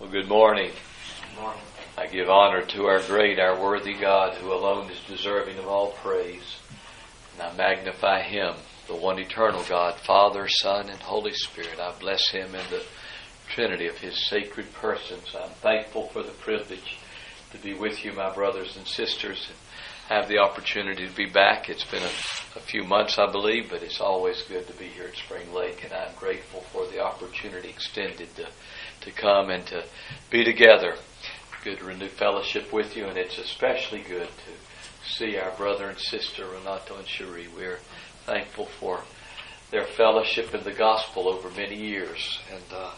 Well, good morning. I give honor to our great, our worthy God, who alone is deserving of all praise. And I magnify Him, the one eternal God, Father, Son, and Holy Spirit. I bless Him in the Trinity of His sacred persons. I'm thankful for the privilege to be with you, my brothers and sisters, and have the opportunity to be back. It's been a, a few months, I believe, but it's always good to be here at Spring Lake, and I'm grateful for the opportunity extended to to come and to be together. Good to renew fellowship with you, and it's especially good to see our brother and sister Renato and Cherie. We're thankful for their fellowship in the gospel over many years, and uh,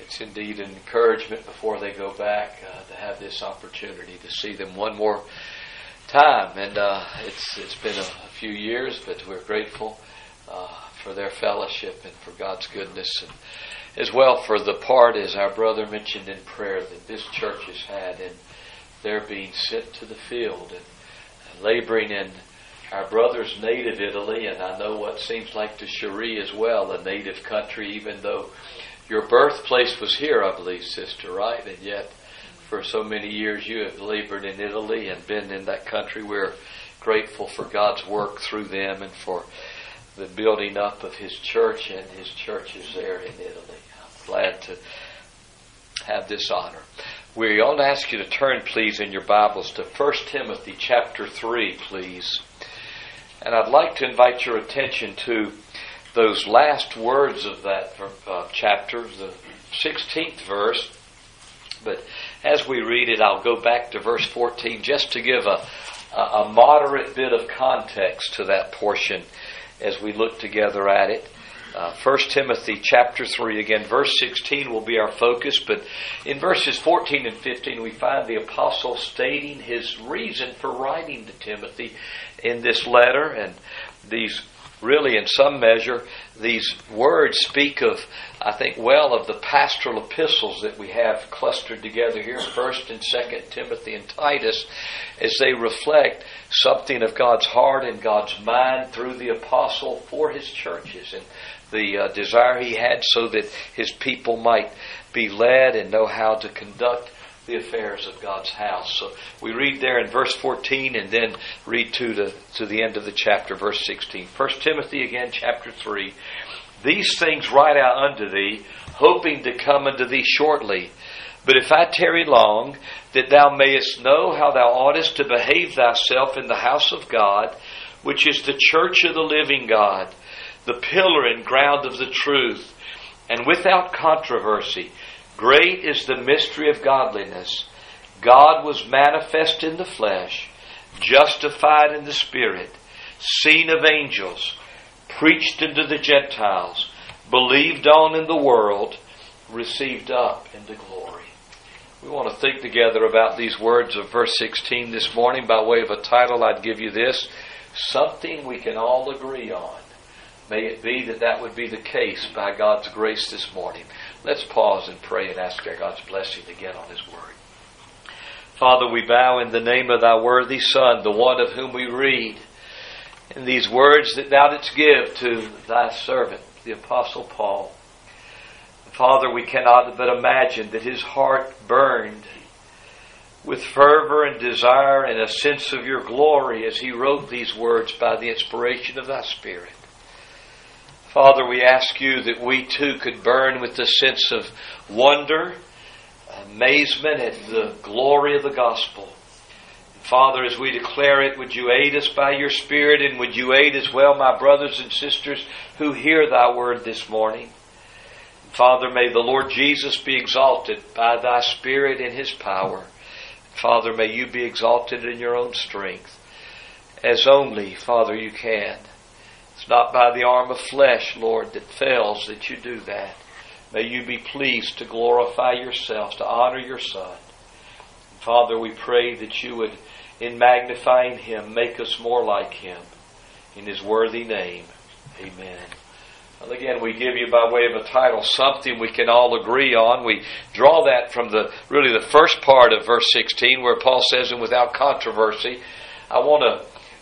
it's indeed an encouragement before they go back uh, to have this opportunity to see them one more time. And uh, it's it's been a, a, few years, but we're grateful uh, for their fellowship and for God's goodness and as well for the part, as our brother mentioned in prayer, that this church has had in their being sent to the field and laboring in our brother's native Italy, and I know what seems like to Cherie as well, a native country, even though your birthplace was here, I believe, sister, right? And yet, for so many years, you have labored in Italy and been in that country. We're grateful for God's work through them and for the building up of His church and His churches there in Italy glad to have this honor. We want to ask you to turn, please, in your Bibles to 1 Timothy chapter 3, please. And I'd like to invite your attention to those last words of that uh, chapter, the 16th verse. But as we read it, I'll go back to verse 14 just to give a, a moderate bit of context to that portion as we look together at it. Uh, 1 Timothy chapter 3, again, verse 16 will be our focus, but in verses 14 and 15 we find the apostle stating his reason for writing to Timothy in this letter, and these really, in some measure, these words speak of, I think, well, of the pastoral epistles that we have clustered together here, 1st and 2nd Timothy and Titus, as they reflect something of God's heart and God's mind through the apostle for his churches. And the uh, desire he had so that his people might be led and know how to conduct the affairs of God's house. So we read there in verse 14 and then read to the, to the end of the chapter, verse 16. 1 Timothy again, chapter 3. These things write out unto thee, hoping to come unto thee shortly. But if I tarry long, that thou mayest know how thou oughtest to behave thyself in the house of God, which is the church of the living God the pillar and ground of the truth, and without controversy. Great is the mystery of godliness. God was manifest in the flesh, justified in the spirit, seen of angels, preached unto the Gentiles, believed on in the world, received up into glory. We want to think together about these words of verse 16 this morning. By way of a title, I'd give you this Something we can all agree on. May it be that that would be the case by God's grace this morning. Let's pause and pray and ask our God's blessing again on His Word. Father, we bow in the name of Thy worthy Son, the one of whom we read, in these words that Thou didst give to Thy servant, the Apostle Paul. Father, we cannot but imagine that his heart burned with fervor and desire and a sense of your glory as he wrote these words by the inspiration of thy Spirit. Father, we ask you that we too could burn with the sense of wonder, amazement at the glory of the gospel. Father, as we declare it, would you aid us by your Spirit, and would you aid as well my brothers and sisters who hear thy word this morning? Father, may the Lord Jesus be exalted by thy Spirit and his power. Father, may you be exalted in your own strength, as only, Father, you can. Not by the arm of flesh, Lord, that fails that you do that. May you be pleased to glorify yourself, to honor your Son. Father, we pray that you would, in magnifying him, make us more like him. In his worthy name, amen. Well, again, we give you by way of a title something we can all agree on. We draw that from the really the first part of verse 16 where Paul says, and without controversy. I want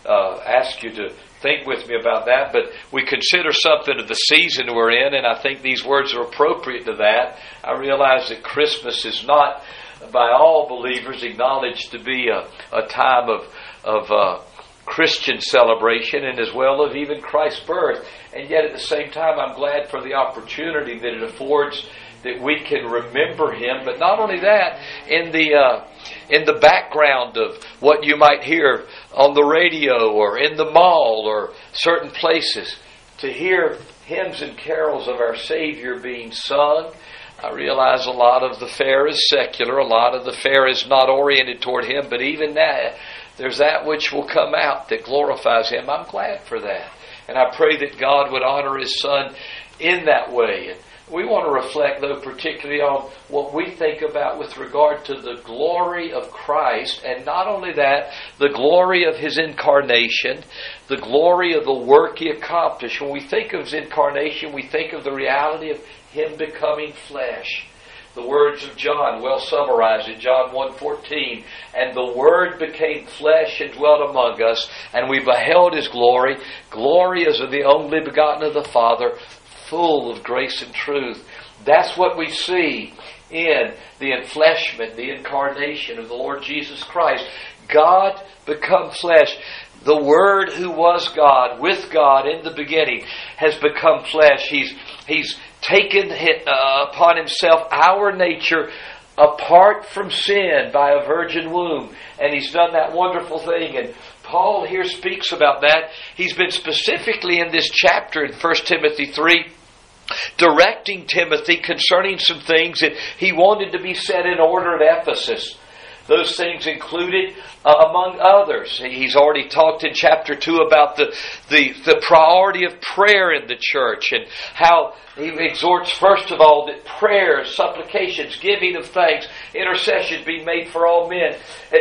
to uh, ask you to think with me about that, but we consider something of the season we're in, and I think these words are appropriate to that. I realize that Christmas is not, by all believers, acknowledged to be a, a time of, of uh, Christian celebration and as well of even Christ's birth. And yet at the same time, I'm glad for the opportunity that it affords that we can remember him. But not only that, in the uh, in the background of what you might hear on the radio or in the mall or certain places, to hear hymns and carols of our Savior being sung. I realize a lot of the fare is secular, a lot of the fare is not oriented toward Him, but even that, there's that which will come out that glorifies Him. I'm glad for that. And I pray that God would honor His Son in that way. And we want to reflect, though, particularly on what we think about with regard to the glory of Christ, and not only that, the glory of His incarnation, the glory of the work He accomplished. When we think of His incarnation, we think of the reality of Him becoming flesh. The words of John, well summarized in John 1.14, and the Word became flesh and dwelt among us, and we beheld His glory. Glory as of the only begotten of the Father, full of grace and truth. That's what we see in the enfleshment, the incarnation of the Lord Jesus Christ. God become flesh. The Word who was God, with God in the beginning, has become flesh. He's, he's taken uh, upon himself our nature apart from sin by a virgin womb. And he's done that wonderful thing. And Paul here speaks about that. He's been specifically in this chapter in 1 Timothy 3 directing Timothy concerning some things that he wanted to be set in order at Ephesus. Those things included, uh, among others, he's already talked in chapter 2 about the, the, the priority of prayer in the church and how he exhorts, first of all, that prayers, supplications, giving of thanks, intercessions be made for all men.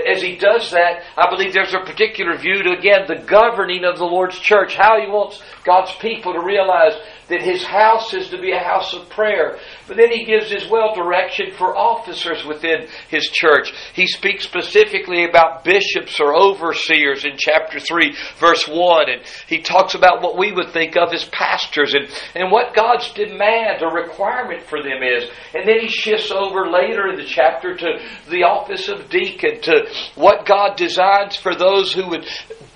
As he does that, I believe there's a particular view to, again, the governing of the Lord's church, how he wants God's people to realize that his house is to be a house of prayer. But then he gives as well direction for officers within his church. He speaks specifically about bishops or overseers in chapter 3, verse 1, and he talks about what we would think of as pastors and, and what God's demand or requirement for them is. And then he shifts over later in the chapter to the office of deacon, to what God designs for those who would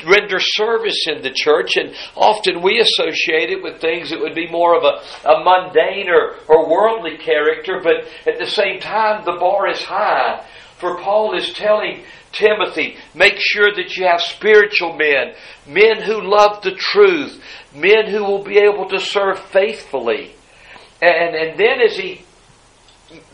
render service in the church, and often we associate it with things that would be more of a, a mundane or, or worldly character, but at the same time, the bar is high. For Paul is telling Timothy, make sure that you have spiritual men, men who love the truth, men who will be able to serve faithfully. And, and then as he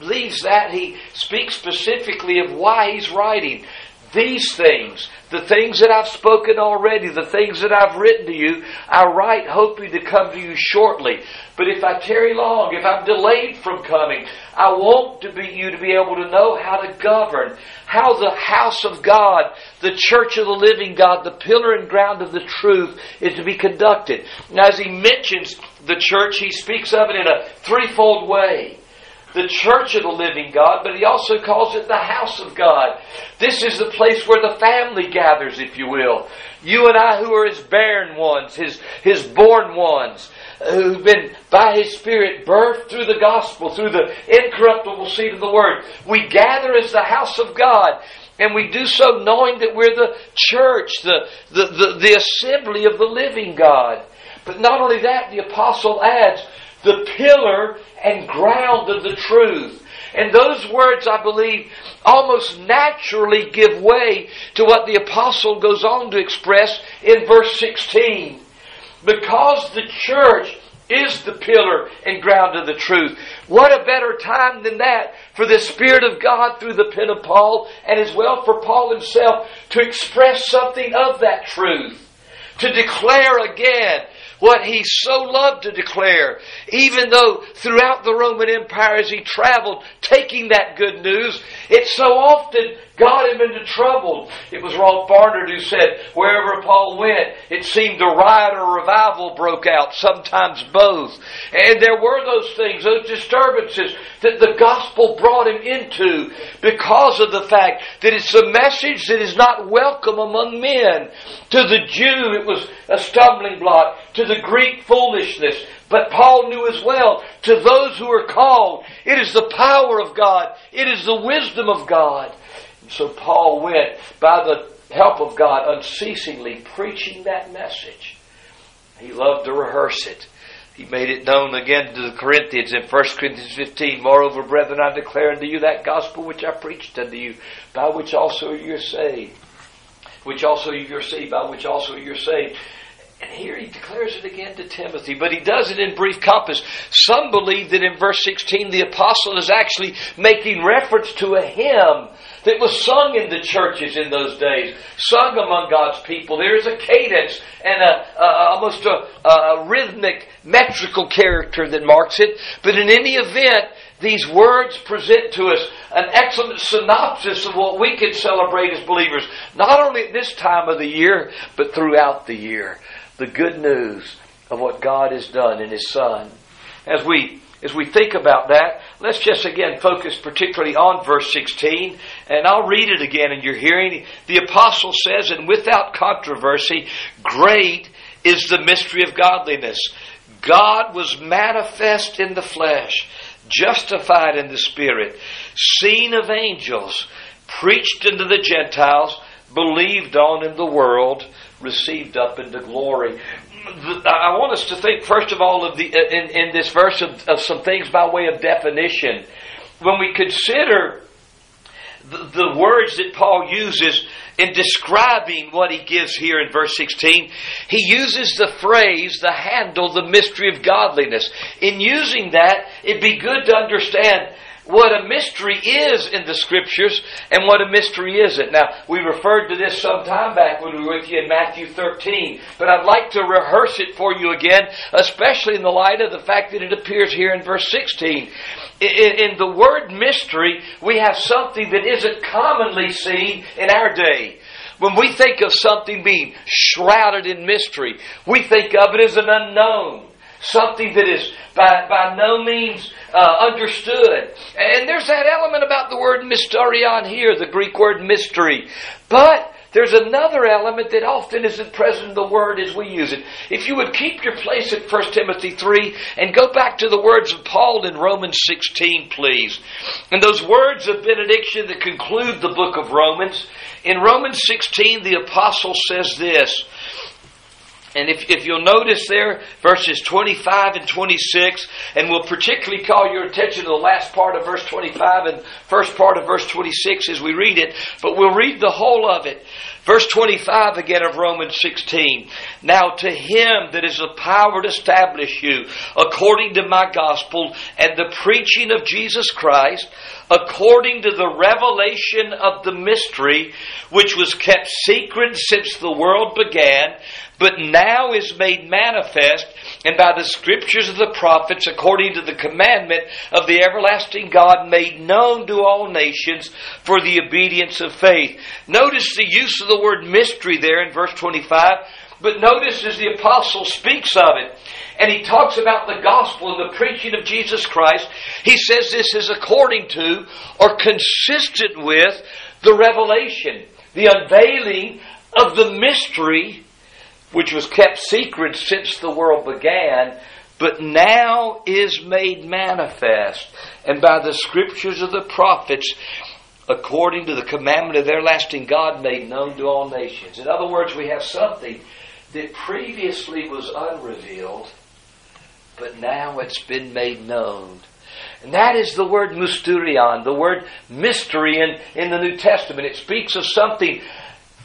leaves that, he speaks specifically of why he's writing. These things, the things that I've spoken already, the things that I've written to you, I write hoping to come to you shortly. But if I tarry long, if I'm delayed from coming, I want to be you to be able to know how to govern, how the house of God, the church of the living God, the pillar and ground of the truth is to be conducted. Now, as he mentions the church, he speaks of it in a threefold way the church of the living God, but he also calls it the house of God. This is the place where the family gathers, if you will. You and I, who are his barren ones, his, his born ones, uh, who've been by his Spirit birthed through the gospel, through the incorruptible seed of the word. We gather as the house of God. And we do so knowing that we're the church, the, the, the, the assembly of the living God. But not only that, the apostle adds, the pillar and ground of the truth. And those words, I believe, almost naturally give way to what the apostle goes on to express in verse 16. Because the church is the pillar and ground of the truth. What a better time than that for the Spirit of God through the pen of Paul and as well for Paul himself to express something of that truth. To declare again what he so loved to declare, even though throughout the Roman Empire as he traveled, taking that good news, it so often got him into trouble. It was Rolfe Barnard who said, wherever Paul went, it seemed a riot or revival broke out, sometimes both. And there were those things, those disturbances that the gospel brought him into because of the fact that it's a message that is not welcome among men. To the Jew, it was a stumbling block. To the Greek, foolishness. But Paul knew as well, to those who are called, it is the power of God. It is the wisdom of God. And so Paul went by the help of God unceasingly preaching that message. He loved to rehearse it. He made it known again to the Corinthians in 1 Corinthians 15. Moreover, brethren, I declare unto you that gospel which I preached unto you, by which also you're saved. Which also you're saved, by which also you're saved. And here he declares it again to Timothy, but he does it in brief compass. Some believe that in verse 16 the apostle is actually making reference to a hymn that was sung in the churches in those days, sung among God's people. There is a cadence and a, a almost a, a rhythmic, metrical character that marks it. But in any event, these words present to us an excellent synopsis of what we can celebrate as believers, not only at this time of the year, but throughout the year. The good news of what God has done in His Son. As we as we think about that, let's just again focus particularly on verse 16, and I'll read it again in your hearing. The apostle says, and without controversy, great is the mystery of godliness. God was manifest in the flesh, justified in the spirit, seen of angels, preached unto the Gentiles, believed on in the world, received up into glory. I want us to think first of all of the in, in this verse of, of some things by way of definition. When we consider the, the words that Paul uses in describing what he gives here in verse 16, he uses the phrase, the handle, the mystery of godliness. In using that, it'd be good to understand what a mystery is in the scriptures and what a mystery isn't. Now, we referred to this some time back when we were with you in Matthew 13, but I'd like to rehearse it for you again, especially in the light of the fact that it appears here in verse 16. In, in the word mystery, we have something that isn't commonly seen in our day. When we think of something being shrouded in mystery, we think of it as an unknown something that is by, by no means uh, understood. And there's that element about the word mysterion here, the Greek word mystery. But there's another element that often isn't present in the word as we use it. If you would keep your place at 1 Timothy 3 and go back to the words of Paul in Romans 16, please. And those words of benediction that conclude the book of Romans. In Romans 16, the apostle says this and if, if you'll notice there, verses 25 and 26, and we'll particularly call your attention to the last part of verse 25 and first part of verse 26 as we read it, but we'll read the whole of it. Verse 25 again of Romans 16. Now to him that is the power to establish you according to my gospel and the preaching of Jesus Christ, according to the revelation of the mystery which was kept secret since the world began, but now is made manifest, and by the scriptures of the prophets, according to the commandment of the everlasting God, made known to all nations for the obedience of faith. Notice the use of the word mystery there in verse 25, but notice as the apostle speaks of it, and he talks about the gospel and the preaching of Jesus Christ, he says this is according to or consistent with the revelation, the unveiling of the mystery which was kept secret since the world began, but now is made manifest, and by the scriptures of the prophets, according to the commandment of their lasting God, made known to all nations. In other words, we have something that previously was unrevealed, but now it's been made known. And that is the word mysterion, the word mystery in, in the New Testament. It speaks of something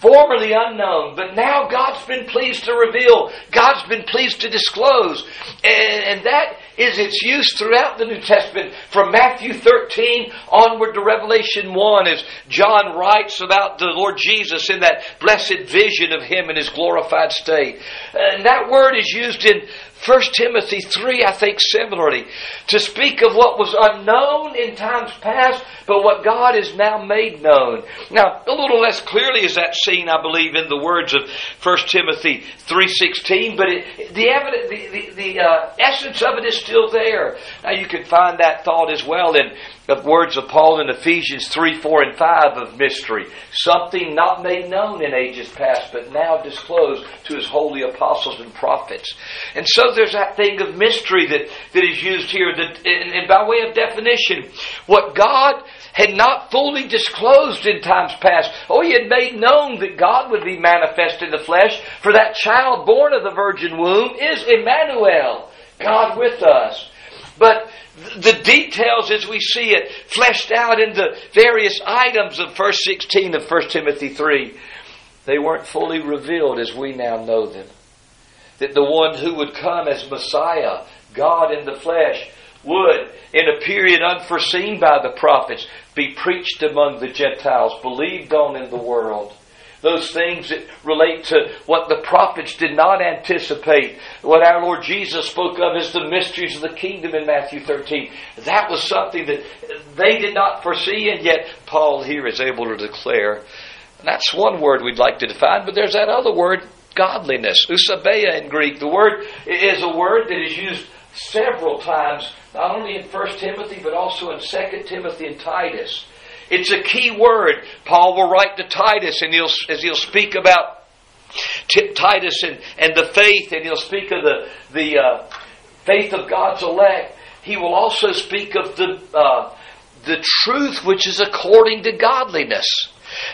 formerly unknown, but now God's been pleased to reveal. God's been pleased to disclose. And, and, that is its use throughout the New Testament from Matthew 13 onward to Revelation 1 as John writes about the Lord Jesus in that blessed vision of Him in His glorified state. And that word is used in 1 Timothy 3, I think, similarly, to speak of what was unknown in times past, but what God has now made known. Now, a little less clearly is that seen, I believe, in the words of 1 Timothy 3.16, but it, the, the, the, the uh, essence of it is still there. Now, you can find that thought as well in the words of Paul in Ephesians 3, 4, and 5 of mystery. Something not made known in ages past, but now disclosed to his holy apostles and prophets. And so there's that thing of mystery that, that is used here. That, and, and by way of definition, what God had not fully disclosed in times past. Oh, he had made known that God would be manifest in the flesh, for that child born of the virgin womb is Emmanuel, God with us. But the details as we see it fleshed out in the various items of verse 16 of 1 Timothy 3, they weren't fully revealed as we now know them. That the one who would come as Messiah, God in the flesh, would, in a period unforeseen by the prophets, be preached among the Gentiles, believed on in the world those things that relate to what the prophets did not anticipate, what our Lord Jesus spoke of as the mysteries of the kingdom in Matthew 13. That was something that they did not foresee, and yet Paul here is able to declare. And that's one word we'd like to define, but there's that other word, godliness, eusebeia in Greek. The word is a word that is used several times, not only in 1 Timothy, but also in 2 Timothy and Titus. It's a key word. Paul will write to Titus, and he'll, as he'll speak about Titus and, and the faith, and he'll speak of the, the uh, faith of God's elect. He will also speak of the, uh, the truth which is according to godliness.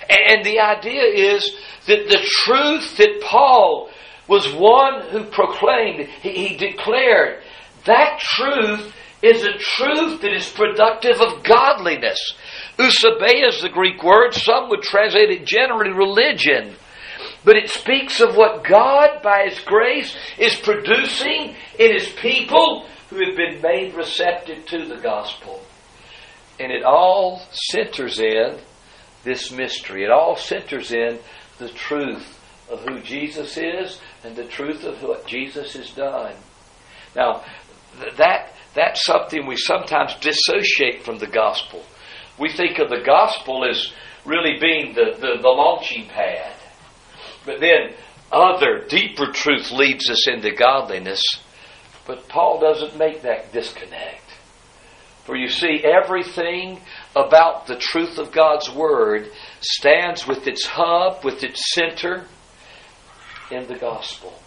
And the idea is that the truth that Paul was one who proclaimed, he, he declared, that truth is a truth that is productive of godliness. Eusebeia is the Greek word. Some would translate it generally religion. But it speaks of what God, by His grace, is producing in His people who have been made receptive to the gospel. And it all centers in this mystery. It all centers in the truth of who Jesus is and the truth of what Jesus has done. Now, that, that's something we sometimes dissociate from the gospel we think of the gospel as really being the, the, the launching pad. But then other, deeper truth leads us into godliness. But Paul doesn't make that disconnect. For you see, everything about the truth of God's Word stands with its hub, with its center in the gospel.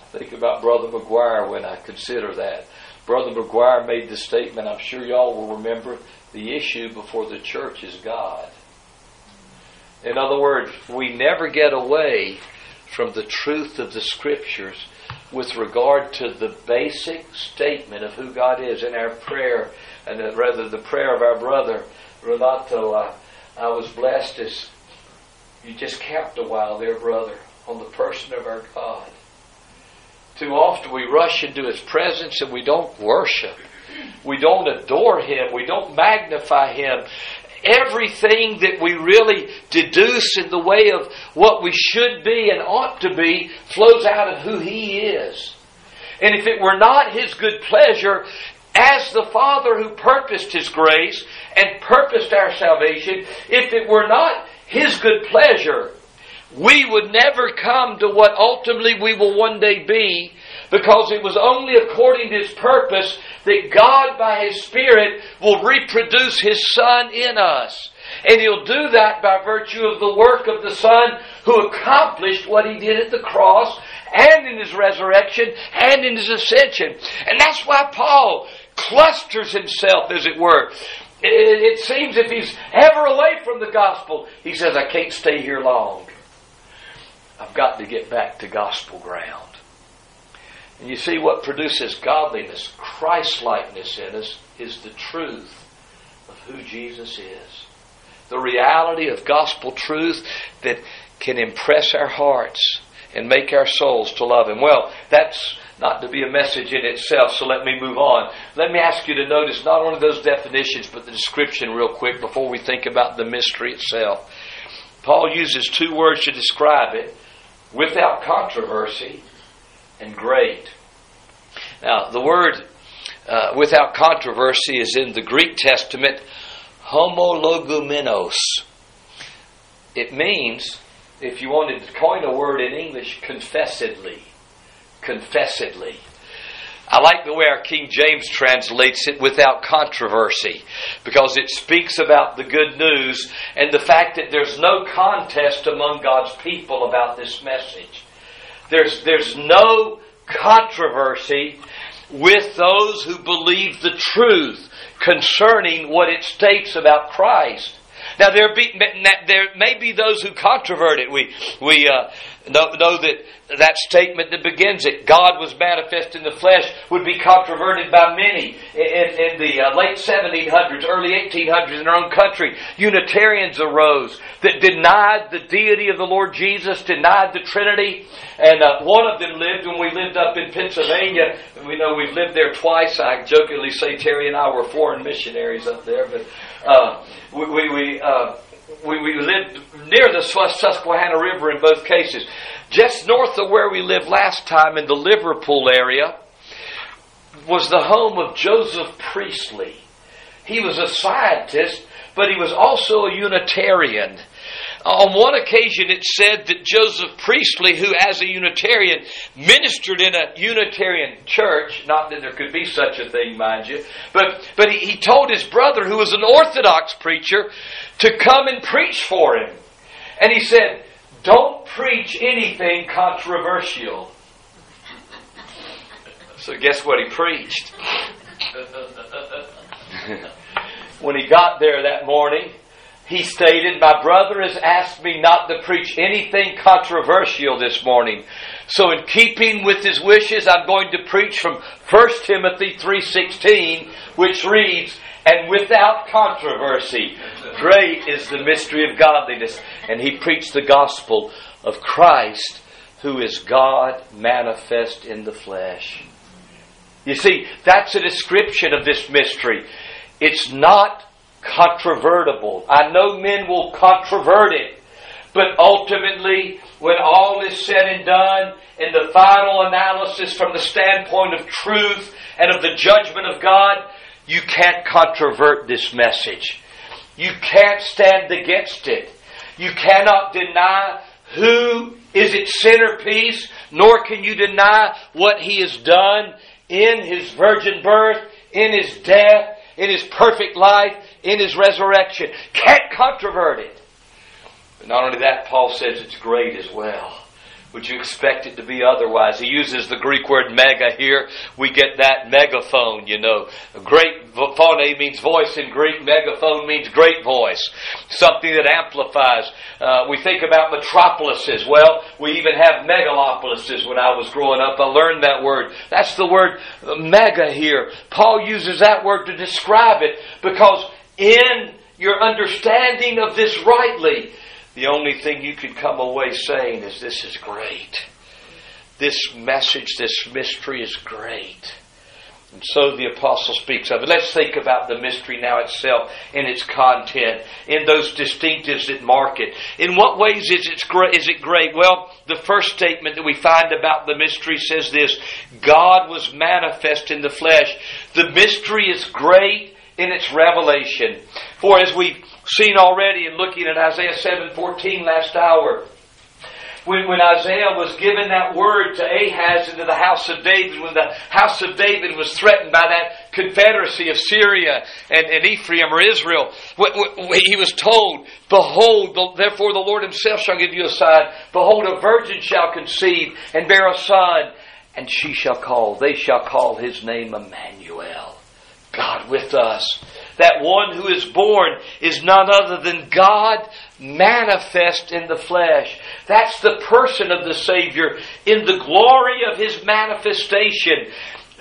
I think about Brother McGuire when I consider that. Brother McGuire made the statement, I'm sure y'all will remember, the issue before the church is God. In other words, we never get away from the truth of the Scriptures with regard to the basic statement of who God is in our prayer, and rather the prayer of our brother Renato. Uh, I was blessed as you just camped a while there, brother, on the person of our God. Too often we rush into His presence and we don't worship. We don't adore Him. We don't magnify Him. Everything that we really deduce in the way of what we should be and ought to be flows out of who He is. And if it were not His good pleasure, as the Father who purposed His grace and purposed our salvation, if it were not His good pleasure, we would never come to what ultimately we will one day be because it was only according to His purpose that God, by His Spirit, will reproduce His Son in us. And He'll do that by virtue of the work of the Son who accomplished what He did at the cross and in His resurrection and in His ascension. And that's why Paul clusters himself, as it were. It, seems if he's ever away from the gospel, he says, I can't stay here long. I've got to get back to gospel ground. And you see, what produces godliness, Christ likeness in us, is the truth of who Jesus is. The reality of gospel truth that can impress our hearts and make our souls to love Him. Well, that's not to be a message in itself, so let me move on. Let me ask you to notice not only those definitions, but the description real quick before we think about the mystery itself. Paul uses two words to describe it without controversy and great. Now, the word uh, without controversy is in the Greek Testament homologumenos. It means, if you wanted to coin a word in English, confessedly. Confessedly. I like the way our King James translates it without controversy because it speaks about the good news and the fact that there's no contest among God's people about this message. There's, there's no controversy with those who believe the truth concerning what it states about Christ. Now there be there may be those who controvert it. We we uh, know, know that that statement that begins it, God was manifest in the flesh, would be controverted by many in, in the uh, late 1700s, early 1800s in our own country. Unitarians arose that denied the deity of the Lord Jesus, denied the Trinity, and uh, one of them lived when we lived up in Pennsylvania. We know we've lived there twice. I jokingly say Terry and I were foreign missionaries up there, but uh, we, we, we uh, we, we lived near the Susquehanna River in both cases. Just north of where we lived last time in the Liverpool area was the home of Joseph Priestley. He was a scientist, but he was also a Unitarian. On one occasion, it said that Joseph Priestley, who as a Unitarian ministered in a Unitarian church, not that there could be such a thing, mind you, but, but he, he told his brother, who was an Orthodox preacher, to come and preach for him. And he said, Don't preach anything controversial. So, guess what he preached? when he got there that morning, he stated, My brother has asked me not to preach anything controversial this morning. So in keeping with his wishes, I'm going to preach from 1 Timothy 3.16, which reads, And without controversy, great is the mystery of godliness. And he preached the gospel of Christ, who is God manifest in the flesh. You see, that's a description of this mystery. It's not controvertible. I know men will controvert it, but ultimately, when all is said and done, in the final analysis from the standpoint of truth and of the judgment of God, you can't controvert this message. You can't stand against it. You cannot deny who is its centerpiece, nor can you deny what he has done in his virgin birth, in his death, in his perfect life, in his resurrection. Can't controvert it. But not only that, Paul says it's great as well. Would you expect it to be otherwise? He uses the Greek word mega here. We get that megaphone, you know. Great phone means voice in Greek. Megaphone means great voice. Something that amplifies. Uh, we think about metropolises. Well, we even have megalopolises when I was growing up. I learned that word. That's the word mega here. Paul uses that word to describe it because in your understanding of this rightly, the only thing you could come away saying is, This is great. This message, this mystery is great. And so the apostle speaks of it. Let's think about the mystery now itself in its content, in those distinctives that mark it. In what ways is it? Is it great? Well, the first statement that we find about the mystery says this: God was manifest in the flesh. The mystery is great in its revelation. For as we've seen already in looking at Isaiah 7:14 last hour, when, when Isaiah was given that word to Ahaz into the house of David, when the house of David was threatened by that confederacy of Syria and, and Ephraim or Israel, he was told, Behold, therefore the Lord himself shall give you a sign. Behold, a virgin shall conceive and bear a son, and she shall call, they shall call his name Emmanuel. God with us. That one who is born is none other than God manifest in the flesh. That's the person of the Savior in the glory of His manifestation.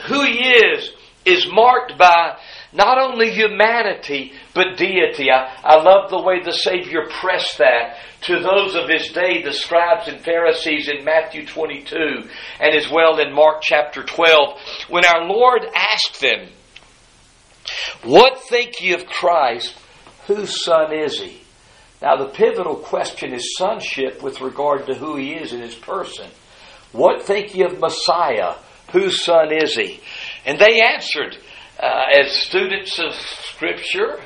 Who He is is marked by not only humanity, but deity. I, I love the way the Savior pressed that to those of his day, the scribes and Pharisees in Matthew 22 and as well in Mark chapter 12, when our Lord asked them, What think ye of Christ? Whose son is he? Now, the pivotal question is sonship with regard to who he is in his person. What think ye of Messiah? Whose son is he? And they answered, uh, as students of Scripture,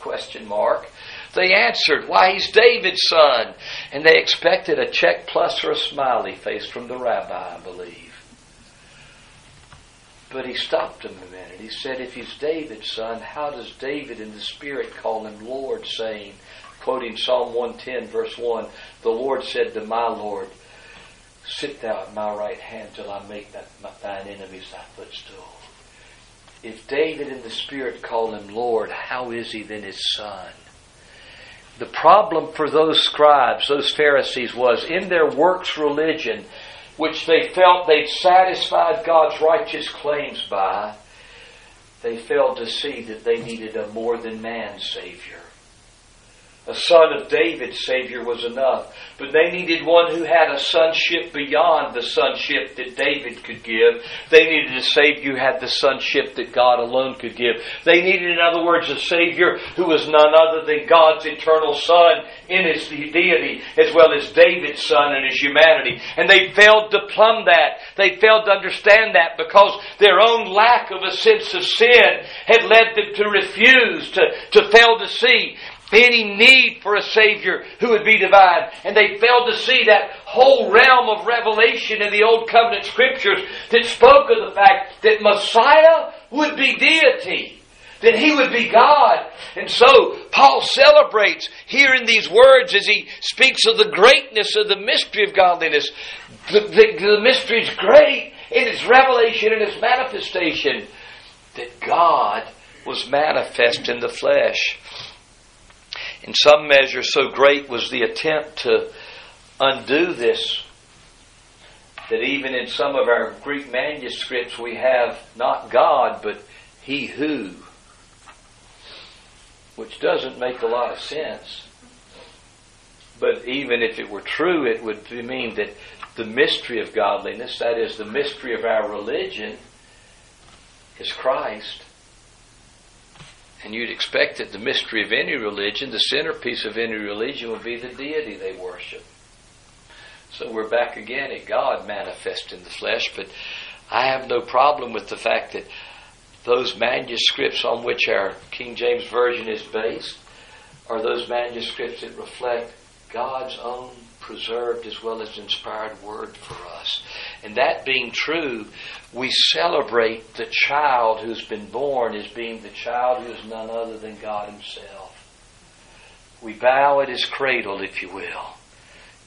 question mark, they answered, Why, he's David's son. And they expected a check plus or a smiley face from the rabbi, I believe. But he stopped him a minute. He said, If he's David's son, how does David in the Spirit call him Lord, saying, quoting Psalm 110, verse 1, The Lord said to my Lord, Sit thou at my right hand till I make thine enemies thy footstool. If David in the Spirit called him Lord, how is he then his son? The problem for those scribes, those Pharisees, was in their works religion, which they felt they'd satisfied God's righteous claims by, they failed to see that they needed a more than man Savior. A son of David, Savior, was enough. But they needed one who had a sonship beyond the sonship that David could give. They needed a Savior who had the sonship that God alone could give. They needed, in other words, a Savior who was none other than God's eternal Son in his deity, as well as David's Son in his humanity. And they failed to plumb that. They failed to understand that because their own lack of a sense of sin had led them to refuse, to, to fail to see any need for a Savior who would be divine. And they failed to see that whole realm of revelation in the Old Covenant Scriptures that spoke of the fact that Messiah would be deity. That he would be God. And so Paul celebrates here in these words as he speaks of the greatness of the mystery of godliness. The, the, the mystery is great in its revelation and its manifestation. That God was manifest in the flesh in some measure, so great was the attempt to undo this that even in some of our Greek manuscripts we have not God, but He who, which doesn't make a lot of sense. But even if it were true, it would mean that the mystery of godliness, that is, the mystery of our religion, is Christ. And you'd expect that the mystery of any religion, the centerpiece of any religion, would be the deity they worship. So we're back again at God manifest in the flesh, but I have no problem with the fact that those manuscripts on which our King James Version is based are those manuscripts that reflect God's own preserved as well as inspired word for us. And that being true, we celebrate the child who's been born as being the child who is none other than God Himself. We bow at His cradle, if you will.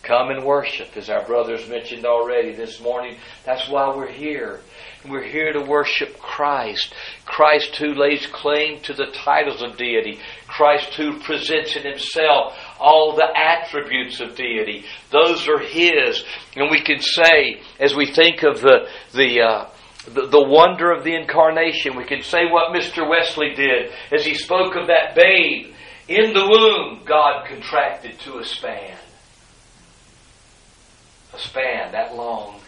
Come and worship, as our brothers mentioned already this morning. That's why we're here. We're here to worship Christ. Christ who lays claim to the titles of deity. Christ who presents in himself all the attributes of deity. Those are his. And we can say, as we think of the, the, uh, the, the wonder of the incarnation, we can say what Mr. Wesley did as he spoke of that babe. In the womb, God contracted to a span. A span that long.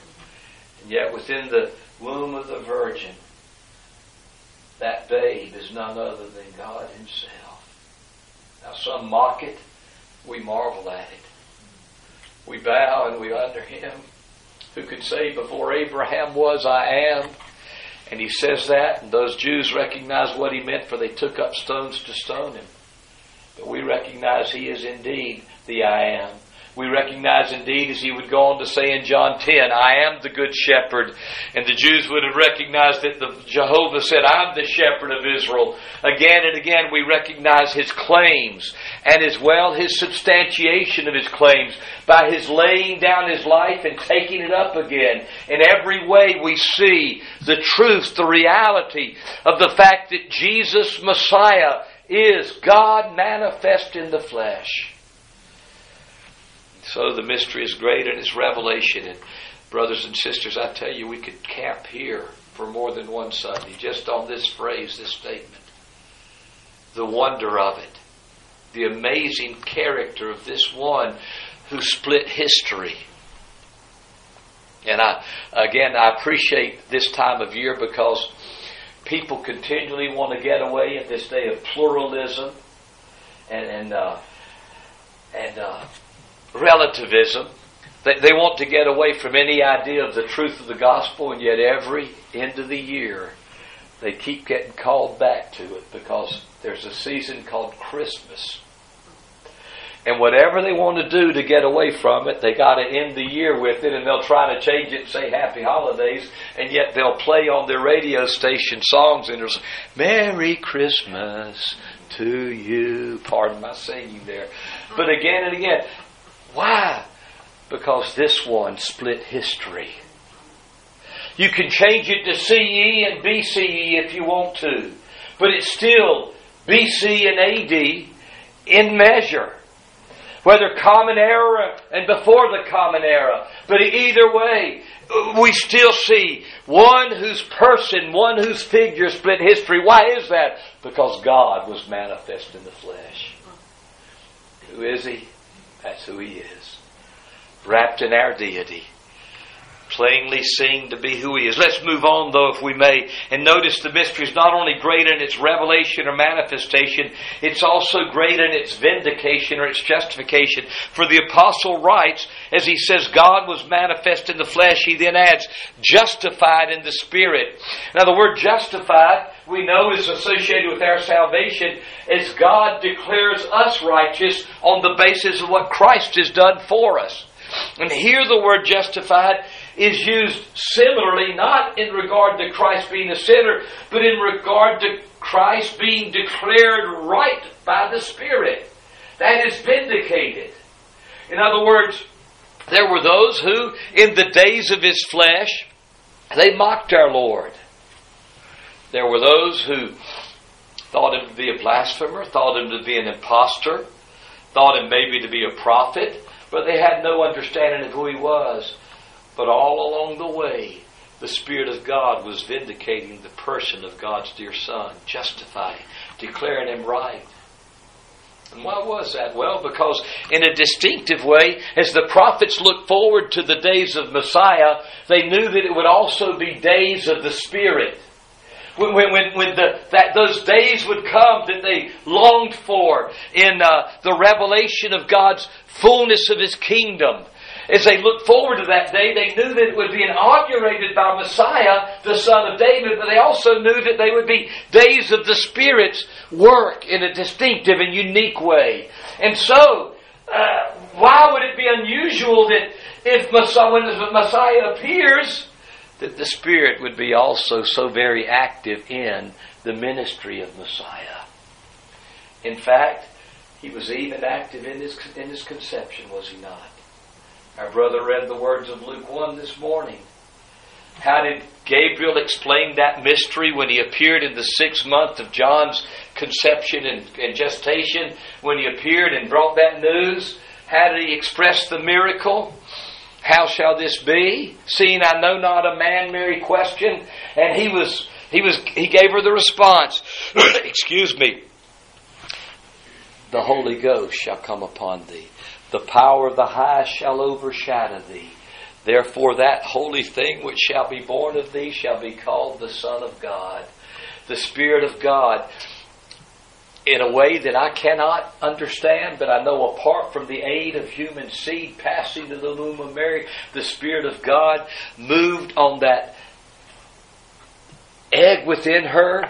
And yet within the womb of the Virgin, that babe is none other than God Himself. Now, some mock it, we marvel at it. We bow and we under Him who could say, Before Abraham was, I am. And he says that, and those Jews recognized what he meant, for they took up stones to stone him. But we recognize he is indeed the I am we recognize indeed, as he would go on to say in John 10, I am the good shepherd. And the Jews would have recognized that the Jehovah said, I'm the shepherd of Israel. Again and again, we recognize his claims and as well his substantiation of his claims by his laying down his life and taking it up again. In every way, we see the truth, the reality of the fact that Jesus, Messiah, is God manifest in the flesh. So the mystery is great in its revelation. And brothers and sisters, I tell you, we could camp here for more than one Sunday just on this phrase, this statement. The wonder of it, the amazing character of this one who split history. And I, again, I appreciate this time of year because people continually want to get away in this day of pluralism and and uh, and uh, relativism. They, they want to get away from any idea of the truth of the gospel, and yet every end of the year they keep getting called back to it because there's a season called Christmas. And whatever they want to do to get away from it, they got to end the year with it, and they'll try to change it and say Happy Holidays, and yet they'll play on their radio station songs and there's Merry Christmas to you. Pardon my singing there. But again and again, why? Because this one split history. You can change it to CE and BCE if you want to, but it's still BC and AD in measure. Whether common era and before the common era. But either way, we still see one whose person, one whose figure split history. Why is that? Because God was manifest in the flesh. Who is He? That's who He is. Wrapped in our deity plainly seen to be who he is. Let's move on, though, if we may, and notice the mystery is not only great in its revelation or manifestation, it's also great in its vindication or its justification. For the apostle writes, as he says, God was manifest in the flesh, he then adds, justified in the spirit. Now, the word justified, we know, is associated with our salvation as God declares us righteous on the basis of what Christ has done for us. And here the word justified is used similarly, not in regard to Christ being a sinner, but in regard to Christ being declared right by the Spirit. That is vindicated. In other words, there were those who, in the days of his flesh, they mocked our Lord. There were those who thought him to be a blasphemer, thought him to be an impostor, thought him maybe to be a prophet, but they had no understanding of who he was. But all along the way, the Spirit of God was vindicating the person of God's dear Son, justifying, declaring him right. And why was that? Well, because in a distinctive way, as the prophets looked forward to the days of Messiah, they knew that it would also be days of the Spirit. When, when, when the, that those days would come that they longed for in uh, the revelation of God's fullness of His kingdom, as they looked forward to that day, they knew that it would be inaugurated by Messiah, the Son of David, but they also knew that they would be days of the Spirit's work in a distinctive and unique way. And so, uh, why would it be unusual that if Messiah, when Messiah appears, that the Spirit would be also so very active in the ministry of Messiah? In fact, he was even active in his, in his conception, was he not? Our brother read the words of Luke 1 this morning. How did Gabriel explain that mystery when he appeared in the sixth month of John's conception and, and, gestation? When he appeared and brought that news? How did he express the miracle? How shall this be? Seeing I know not a man, Mary questioned, and he was he was he gave her the response. Excuse me. The Holy Ghost shall come upon thee the power of the highest shall overshadow thee. Therefore, that holy thing which shall be born of thee shall be called the Son of God. The Spirit of God, in a way that I cannot understand, but I know apart from the aid of human seed passing to the womb of Mary, the Spirit of God moved on that egg within her,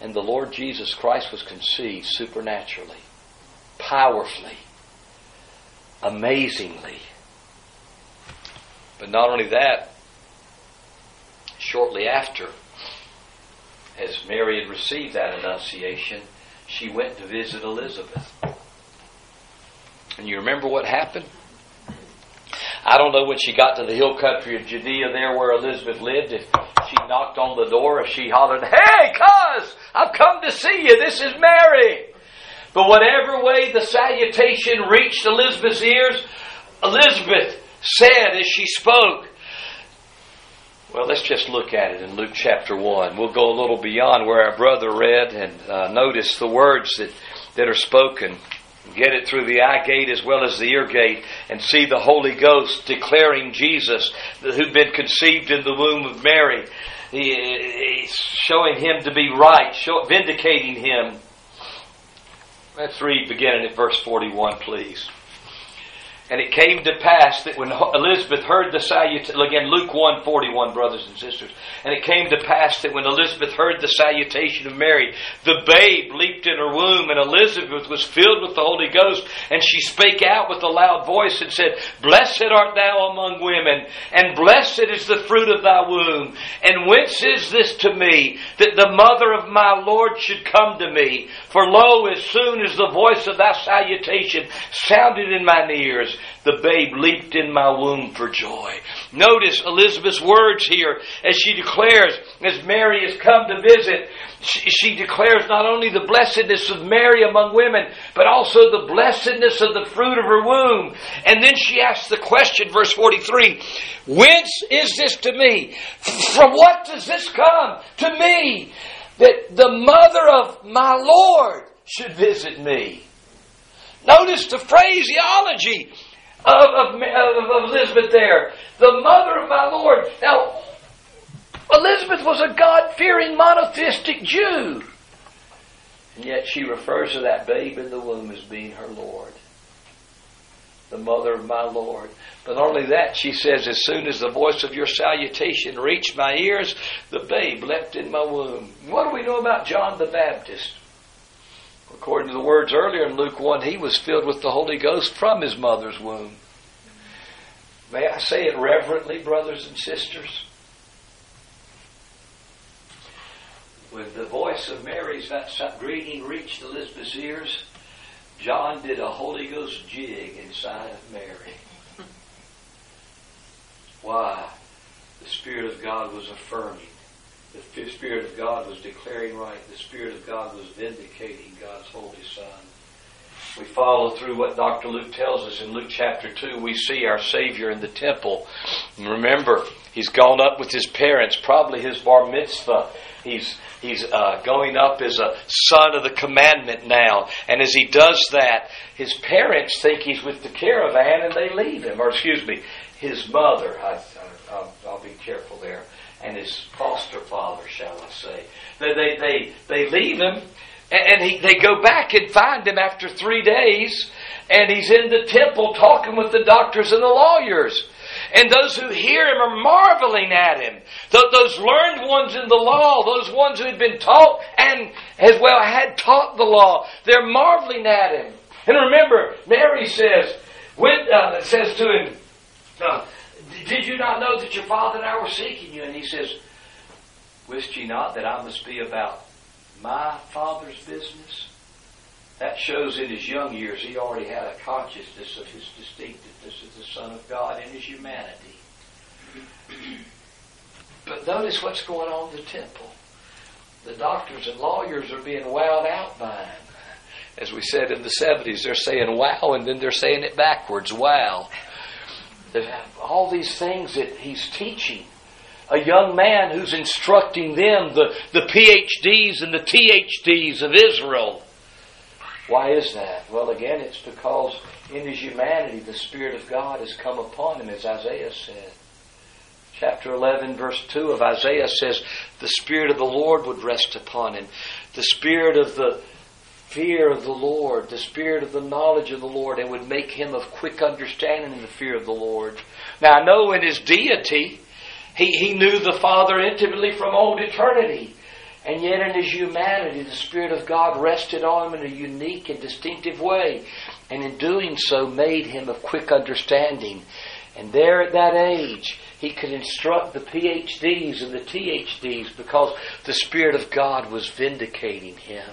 and the Lord Jesus Christ was conceived supernaturally, powerfully amazingly. But not only that, shortly after, as Mary had received that annunciation, she went to visit Elizabeth. And you remember what happened? I don't know when she got to the hill country of Judea there where Elizabeth lived, if she knocked on the door, if she hollered, Hey, cuz, I've come to see you. This is Mary. But whatever way the salutation reached Elizabeth's ears, Elizabeth said as she spoke, Well, let's just look at it in Luke chapter 1. We'll go a little beyond where our brother read and uh, notice the words that, that are spoken. Get it through the eye gate as well as the ear gate and see the Holy Ghost declaring Jesus who'd been conceived in the womb of Mary. He, he's showing him to be right, show, vindicating him. Let's read beginning at verse 41, please. And it came to pass that when Elizabeth heard the salutation, again, Luke 1 41, brothers and sisters. And it came to pass that when Elizabeth heard the salutation of Mary, the babe leaped in her womb, and Elizabeth was filled with the Holy Ghost, and she spake out with a loud voice and said, Blessed art thou among women, and blessed is the fruit of thy womb. And whence is this to me, that the mother of my Lord should come to me? For lo, as soon as the voice of thy salutation sounded in mine ears, the babe leaped in my womb for joy. Notice Elizabeth's words here as she declares, as Mary has come to visit, she, she, declares not only the blessedness of Mary among women, but also the blessedness of the fruit of her womb. And then she asks the question, verse 43, Whence is this to me? From what does this come to me? That the mother of my Lord should visit me. Notice the phraseology of, of, of Elizabeth there, the mother of my Lord. Now, Elizabeth was a God fearing monotheistic Jew. And yet she refers to that babe in the womb as being her Lord. The mother of my Lord. But not only that, she says, as soon as the voice of your salutation reached my ears, the babe leapt in my womb. What do we know about John the Baptist? According to the words earlier in Luke 1, he was filled with the Holy Ghost from his mother's womb. May I say it reverently, brothers and sisters? When the voice of Mary's greeting reached Elizabeth's ears, John did a Holy Ghost jig inside of Mary. Why? The Spirit of God was affirming the Spirit of God was declaring right. The Spirit of God was vindicating God's Holy Son. We follow through what Dr. Luke tells us in Luke chapter 2. We see our Savior in the temple. And remember, he's gone up with his parents, probably his bar mitzvah. He's, he's uh, going up as a son of the commandment now. And as he does that, his parents think he's with the caravan and they leave him. Or, excuse me, his mother. I, will be careful there and his foster father, shall I say. They, they, they, they leave him, and he, they go back and find him after three days, and he's in the temple talking with the doctors and the lawyers. And those who hear him are marveling at him. Those learned ones in the law, those ones who had been taught and as well had taught the law, they're marveling at him. And remember, Mary says, when, uh, says to him, uh, did you not know that your father and I were seeking you? And he says, Wist ye not that I must be about my father's business? That shows in his young years he already had a consciousness of his distinctiveness as the Son of God in his humanity. But notice what's going on in the temple. The doctors and lawyers are being wowed out by him. As we said in the 70s, they're saying wow and then they're saying it backwards wow all these things that he's teaching. A young man who's instructing them, the, the PhDs and the THDs of Israel. Why is that? Well, again, it's because in his humanity the Spirit of God has come upon him, as Isaiah said. Chapter 11, verse 2 of Isaiah says, The Spirit of the Lord would rest upon him. The Spirit of the fear of the Lord, the spirit of the knowledge of the Lord, and would make him of quick understanding in the fear of the Lord. Now I know in his deity, he, he knew the Father intimately from old eternity. And yet in his humanity, the Spirit of God rested on him in a unique and distinctive way. And in doing so, made him of quick understanding. And there at that age, he could instruct the PhDs and the THDs because the Spirit of God was vindicating him.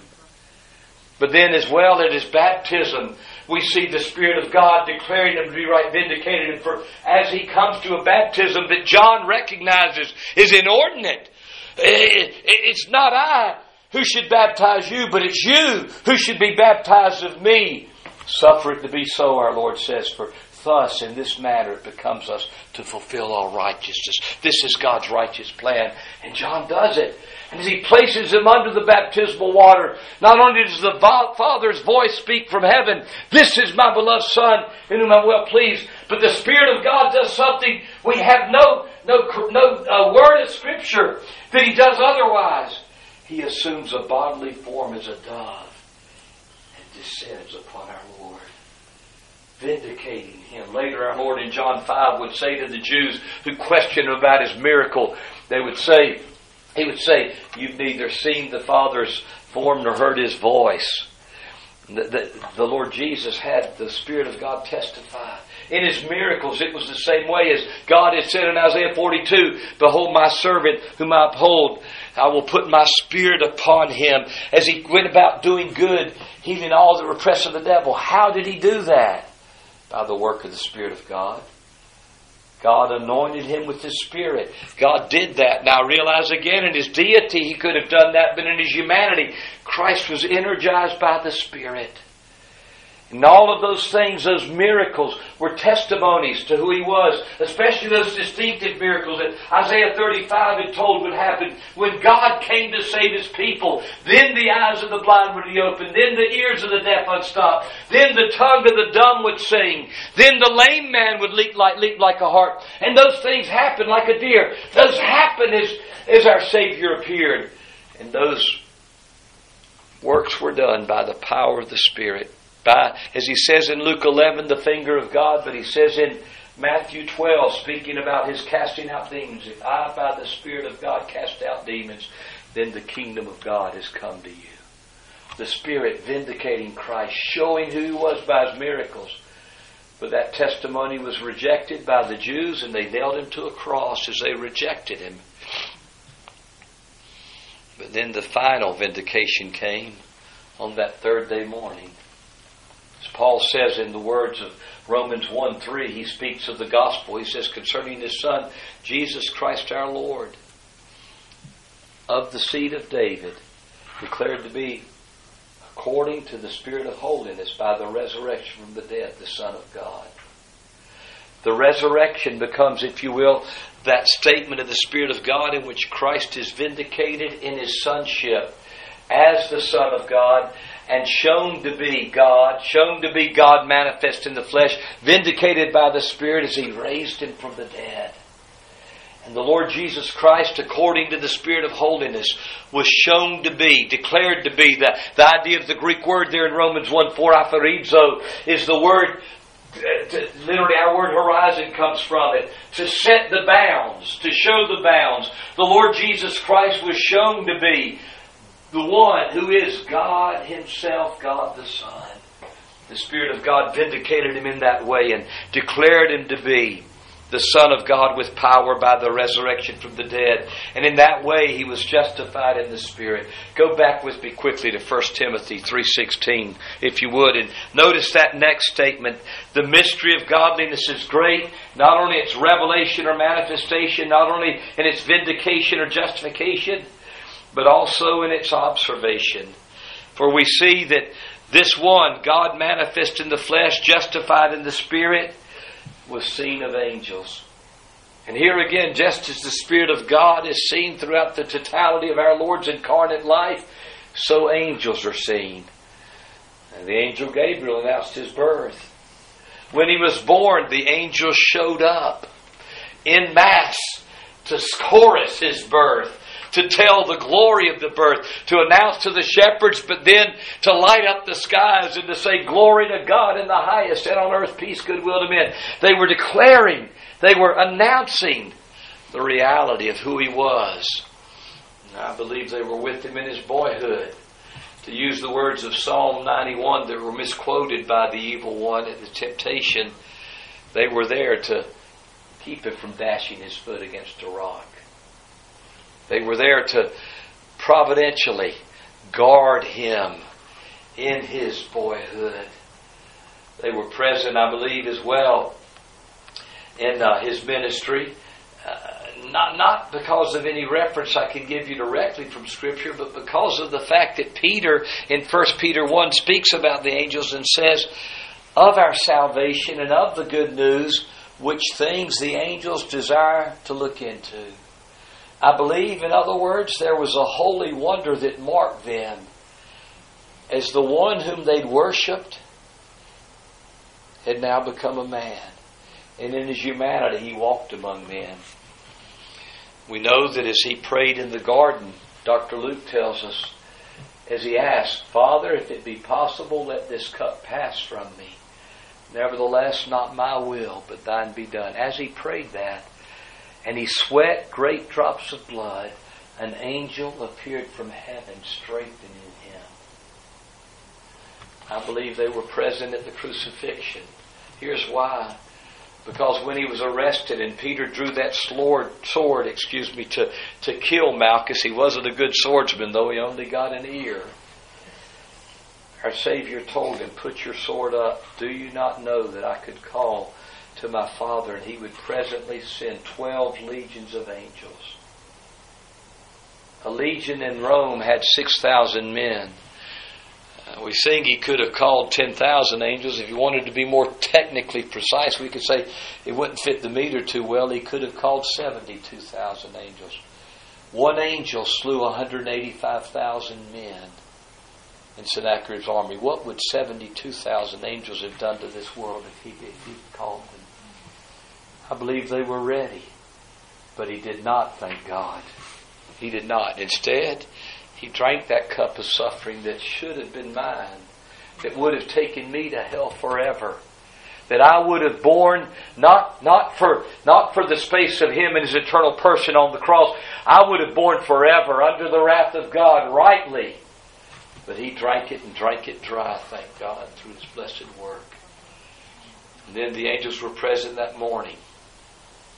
But then, as well at his baptism, we see the Spirit of God declaring him to be right vindicated. And for as he comes to a baptism that John recognizes is inordinate, it's not I who should baptize you, but it's you who should be baptized of me. Suffer it to be so, our Lord says, for Thus, in this matter, it becomes us to fulfill all righteousness. This is God's righteous plan. And John does it. And as he places him under the baptismal water, not only does the Father's voice speak from heaven, This is my beloved Son, in whom I'm well pleased, but the Spirit of God does something we have no, no, no uh, word of Scripture that he does otherwise. He assumes a bodily form as a dove and descends upon our Lord vindicating him. Later, our Lord in John 5 would say to the Jews who questioned about his miracle, they would say, He would say, You've neither seen the Father's form nor heard his voice. The, the, the, Lord Jesus had the Spirit of God testify. In his miracles, it was the same way as God had said in Isaiah 42 Behold, my servant whom I uphold, I will put my Spirit upon him as he went about doing good, healing all the repress of the devil. How did he do that? By the work of the Spirit of God. God anointed him with His Spirit. God did that. Now realize again, in His deity, He could have done that, but in His humanity, Christ was energized by the Spirit. And all of those things, those miracles, were testimonies to who he was, especially those distinctive miracles that Isaiah 35 had told would happen when God came to save his people. Then the eyes of the blind would be opened, then the ears of the deaf unstopped, then the tongue of the dumb would sing, then the lame man would leap like, leap like a hart. And those things happened like a deer. Those happened as, as our Savior appeared. And those works were done by the power of the Spirit as he says in Luke 11, the finger of God, but he says in Matthew 12, speaking about his casting out demons, if I by the Spirit of God cast out demons, then the kingdom of God has come to you. The Spirit vindicating Christ, showing who he was by his miracles. But that testimony was rejected by the Jews, and they nailed him to a cross as they rejected him. But then the final vindication came on that third day morning. As Paul says in the words of Romans 1 3, he speaks of the gospel. He says, concerning his son, Jesus Christ our Lord, of the seed of David, declared to be according to the Spirit of holiness by the resurrection from the dead, the Son of God. The resurrection becomes, if you will, that statement of the Spirit of God in which Christ is vindicated in his sonship as the Son of God and shown to be God, shown to be God manifest in the flesh, vindicated by the Spirit as He raised Him from the dead. And the Lord Jesus Christ, according to the Spirit of holiness, was shown to be, declared to be. The, the idea of the Greek word there in Romans 1 4, aphorizo, is the word, uh, to, literally our word horizon comes from it, to set the bounds, to show the bounds. The Lord Jesus Christ was shown to be the one who is God Himself, God the Son. The Spirit of God vindicated him in that way and declared him to be the Son of God with power by the resurrection from the dead. And in that way he was justified in the Spirit. Go back with me quickly to 1 Timothy 3.16, if you would, and notice that next statement. The mystery of godliness is great, not only its revelation or manifestation, not only in its vindication or justification, but also in its observation. For we see that this one, God manifest in the flesh, justified in the Spirit, was seen of angels. And here again, just as the Spirit of God is seen throughout the totality of our Lord's incarnate life, so angels are seen. And the angel Gabriel announced his birth. When he was born, the angels showed up in mass to chorus his birth to tell the glory of the birth, to announce to the shepherds, but then to light up the skies and to say, Glory to God in the highest, and on earth peace, goodwill to men. They were declaring, they were announcing the reality of who He was. And I believe they were with Him in His boyhood. To use the words of Psalm 91 that were misquoted by the evil one at the temptation, they were there to keep him from dashing his foot against a rock. They were there to providentially guard him in his boyhood. They were present, I believe, as well in uh, his ministry. Uh, not, not because of any reference I can give you directly from Scripture, but because of the fact that Peter, in 1 Peter 1, speaks about the angels and says, of our salvation and of the good news, which things the angels desire to look into. I believe, in other words, there was a holy wonder that marked them as the one whom they'd worshipped had now become a man. And in his humanity, he walked among men. We know that as he prayed in the garden, Dr. Luke tells us, as he asked, Father, if it be possible, let this cup pass from me. Nevertheless, not my will, but thine be done. As he prayed that, and he sweat great drops of blood, an angel appeared from heaven, strengthening him. I believe they were present at the crucifixion. Here's why. Because when he was arrested and Peter drew that sword, sword excuse me, to, to kill Malchus, he wasn't a good swordsman, though he only got an ear. Our Savior told him, Put your sword up. Do you not know that I could call to my Father and he would presently send 12 legions of angels? A legion in Rome had 6,000 men. Uh, we sing he could have called 10,000 angels. If you wanted to be more technically precise, we could say it wouldn't fit the meter too well. He could have called 72,000 angels. One angel slew 185,000 men in Sennacherib's army. What would 72,000 angels have done to this world if he, if he called them? I believe they were ready. But he did not, thank God. He did not. Instead, he drank that cup of suffering that should have been mine, that would have taken me to hell forever. That I would have borne not, not for not for the space of him and his eternal person on the cross. I would have borne forever under the wrath of God rightly. But he drank it and drank it dry, thank God, through his blessed work. And then the angels were present that morning.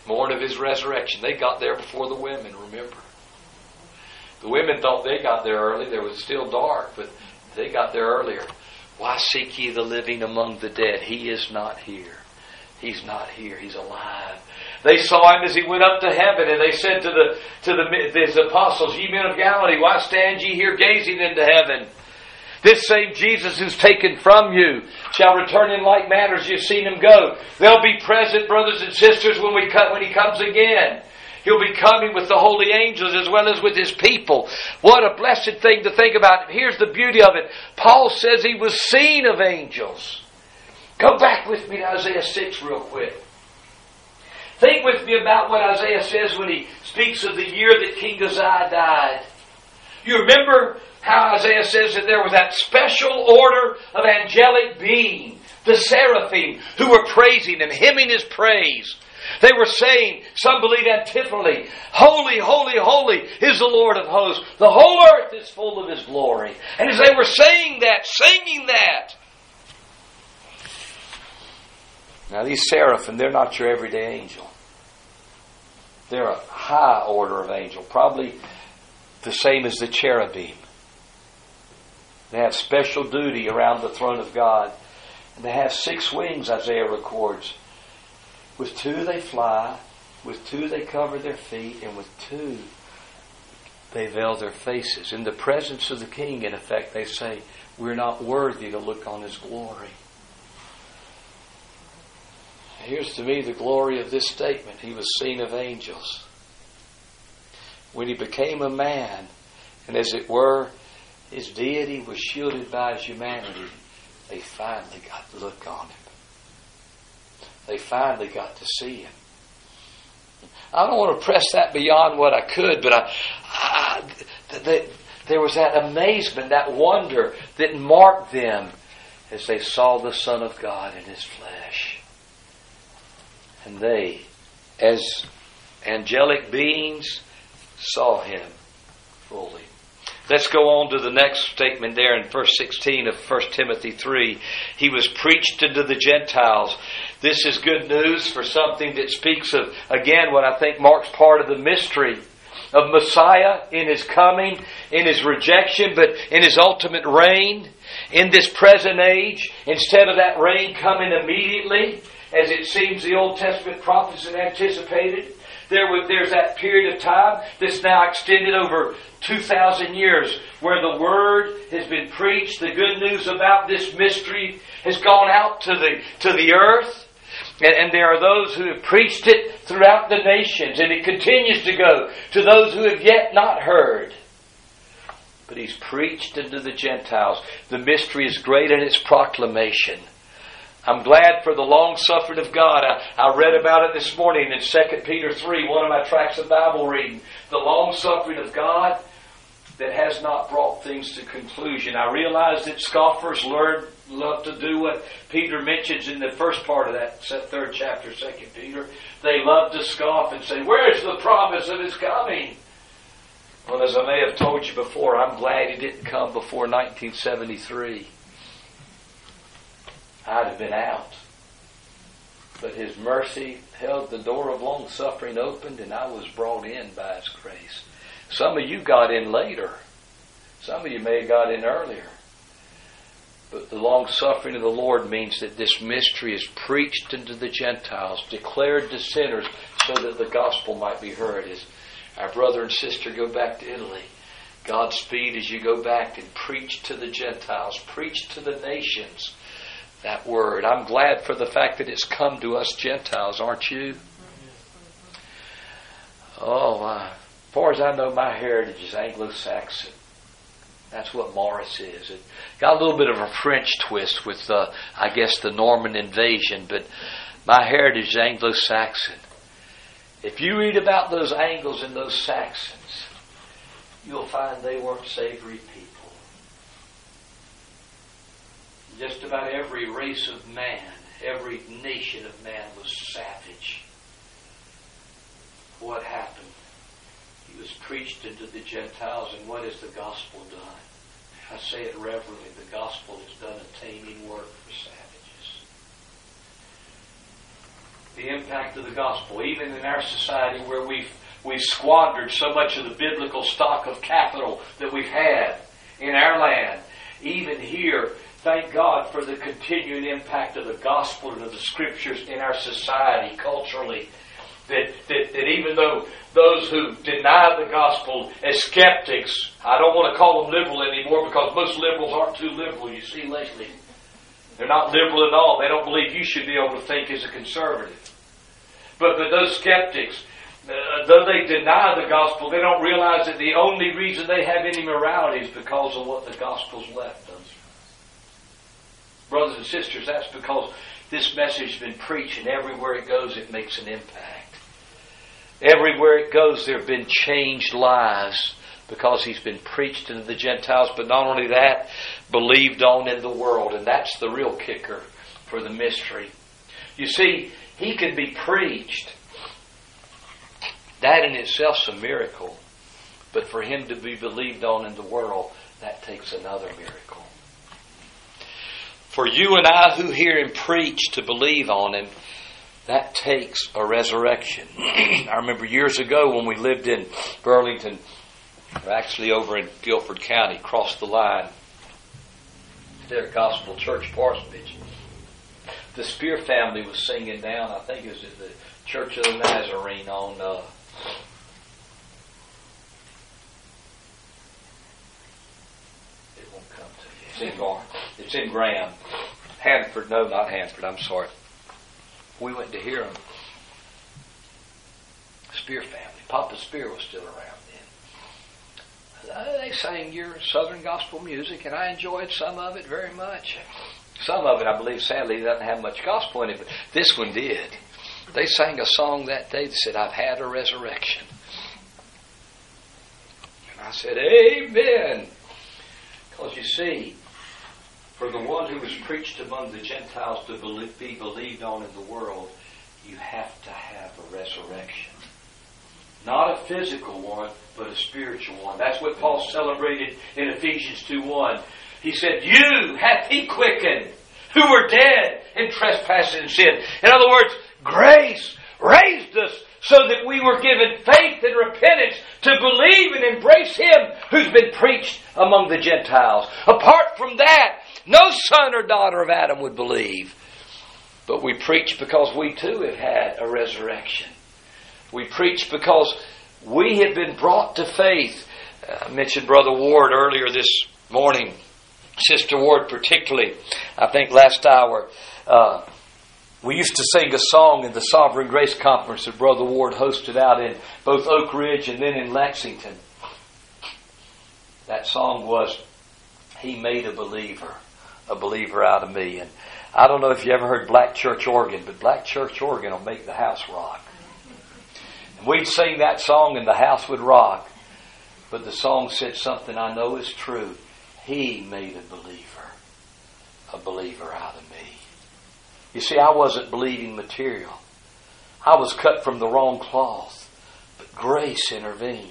Morn of his resurrection. They got there before the women, remember. The women thought they got there early. There was still dark, but they got there earlier. Why seek ye the living among the dead? He is not here. He's not here. He's alive. They saw him as he went up to heaven, and they said to the to the his apostles, "Ye men of Galilee, why stand ye here gazing into heaven? This same Jesus who's taken from you shall return in like manner as you've seen him go. They'll be present, brothers and sisters, when we when he comes again." He'll be coming with the holy angels as well as with his people. What a blessed thing to think about. Here's the beauty of it. Paul says he was seen of angels. Go back with me to Isaiah 6 real quick. Think with me about what Isaiah says when he speaks of the year that King Uzziah died. You remember how Isaiah says that there was that special order of angelic being, the seraphim, who were praising him, hymning his praise. They were saying, some believe antiphonally, Holy, holy, holy is the Lord of hosts. The whole earth is full of His glory. And as they were saying that, singing that, now these seraphim, they're not your everyday angel. They're a high order of angel, probably the same as the cherubim. They have special duty around the throne of God. And they have six wings, Isaiah records. With two they fly, with two they cover their feet, and with two they veil their faces. In the presence of the king, in effect, they say, We're not worthy to look on his glory. Here's to me the glory of this statement. He was seen of angels. When he became a man, and as it were, his deity was shielded by his humanity, they finally got to look on him they finally got to see him. I don't want to press that beyond what I could, but I, I the, there was that amazement, that wonder that marked them as they saw the Son of God in His flesh. And they, as angelic beings, saw Him fully. Let's go on to the next statement there in verse 16 of 1 Timothy 3. He was preached unto the Gentiles. This is good news for something that speaks of, again, what I think marks part of the mystery of Messiah in his coming, in his rejection, but in his ultimate reign in this present age. Instead of that reign coming immediately, as it seems the Old Testament prophets had anticipated, There was, there's that period of time that's now extended over 2,000 years where the Word has been preached. The good news about this mystery has gone out to the, to the earth. And, and, there are those who have preached it throughout the nations, and it continues to go to those who have yet not heard. But he's preached unto the Gentiles. The mystery is great in its proclamation. I'm glad for the long suffering of God. I, I read about it this morning in 2 Peter 3, one of my tracks of Bible reading. The long suffering of God that has not brought things to conclusion. I realize that scoffers learn, love to do what Peter mentions in the first part of that third chapter, Second Peter. They love to scoff and say, Where's the promise of his coming? Well, as I may have told you before, I'm glad he didn't come before 1973. I'd have been out. But his mercy held the door of long suffering opened, and I was brought in by his grace. Some of you got in later. Some of you may have got in earlier. But the long suffering of the Lord means that this mystery is preached unto the Gentiles, declared to sinners, so that the gospel might be heard. As our brother and sister go back to Italy, Godspeed as you go back and preach to the Gentiles, preach to the nations that word. I'm glad for the fact that it's come to us Gentiles, aren't you? Oh, uh, as far as I know, my heritage is Anglo-Saxon. That's what Morris is. It got a little bit of a French twist with, uh, I guess, the Norman invasion, but my heritage is Anglo-Saxon. If you read about those Angles and those Saxons, you'll find they weren't savory people just about every race of man, every nation of man was savage. What happened? He was preached into the Gentiles, and what has the gospel done? I say it reverently, the gospel has done a taming work for savages. The impact of the gospel, even in our society where we've, we've squandered so much of the biblical stock of capital that we've had in our land, even here, Thank God for the continuing impact of the gospel and of the scriptures in our society, culturally. That, that, that even though those who deny the gospel as skeptics, I don't want to call them liberal anymore because most liberals aren't too liberal, you see, lately. They're not liberal at all. They don't believe you should be able to think as a conservative. But, but those skeptics, uh, though they deny the gospel, they don't realize that the only reason they have any morality is because of what the gospel's left. Brothers and sisters, that's because this message has been preached, and everywhere it goes, it makes an impact. Everywhere it goes, there have been changed lives because he's been preached into the Gentiles, but not only that, believed on in the world. And that's the real kicker for the mystery. You see, he can be preached. That in itself is a miracle. But for him to be believed on in the world, that takes another miracle for you and I who hear him preach to believe on him, that takes a resurrection. I remember years ago when we lived in Burlington, actually over in Guilford County, crossed the line, there Gospel Church Parsonage. The Speer family was singing down, I think it was at the Church of the Nazarene on uh, It won't come to you. It's in Gar. It's in Graham. Hanford, no, not Hanford. I'm sorry. We went to hear them. Speer family. Papa Speer was still around then. Uh, they sang your Southern gospel music, and I enjoyed some of it very much. Some of it, I believe, sadly, doesn't have much gospel in it, but this one did. They sang a song that day that said, I've had a resurrection. And I said, Amen. Because you see, for the one who was preached among the Gentiles to be believed on in the world, you have to have a resurrection. Not a physical one, but a spiritual one. That's what Paul celebrated in Ephesians 2 1. He said, You hath he quickened who were dead in trespasses and sin. In other words, grace raised us so that we were given faith and repentance to believe and embrace Him who's been preached among the Gentiles. Apart from that, no son or daughter of Adam would believe. But we preach because we too have had a resurrection. We preach because we have been brought to faith. Uh, I mentioned Brother Ward earlier this morning, Sister Ward particularly. I think last hour. Uh, we used to sing a song in the Sovereign Grace Conference that Brother Ward hosted out in both Oak Ridge and then in Lexington. That song was, He Made a Believer, a believer out of me. And I don't know if you ever heard Black Church Organ, but Black Church Organ will make the house rock. And we'd sing that song and the house would rock. But the song said something I know is true. He made a believer, a believer out of me. You see, I wasn't bleeding material. I was cut from the wrong cloth. But grace intervened.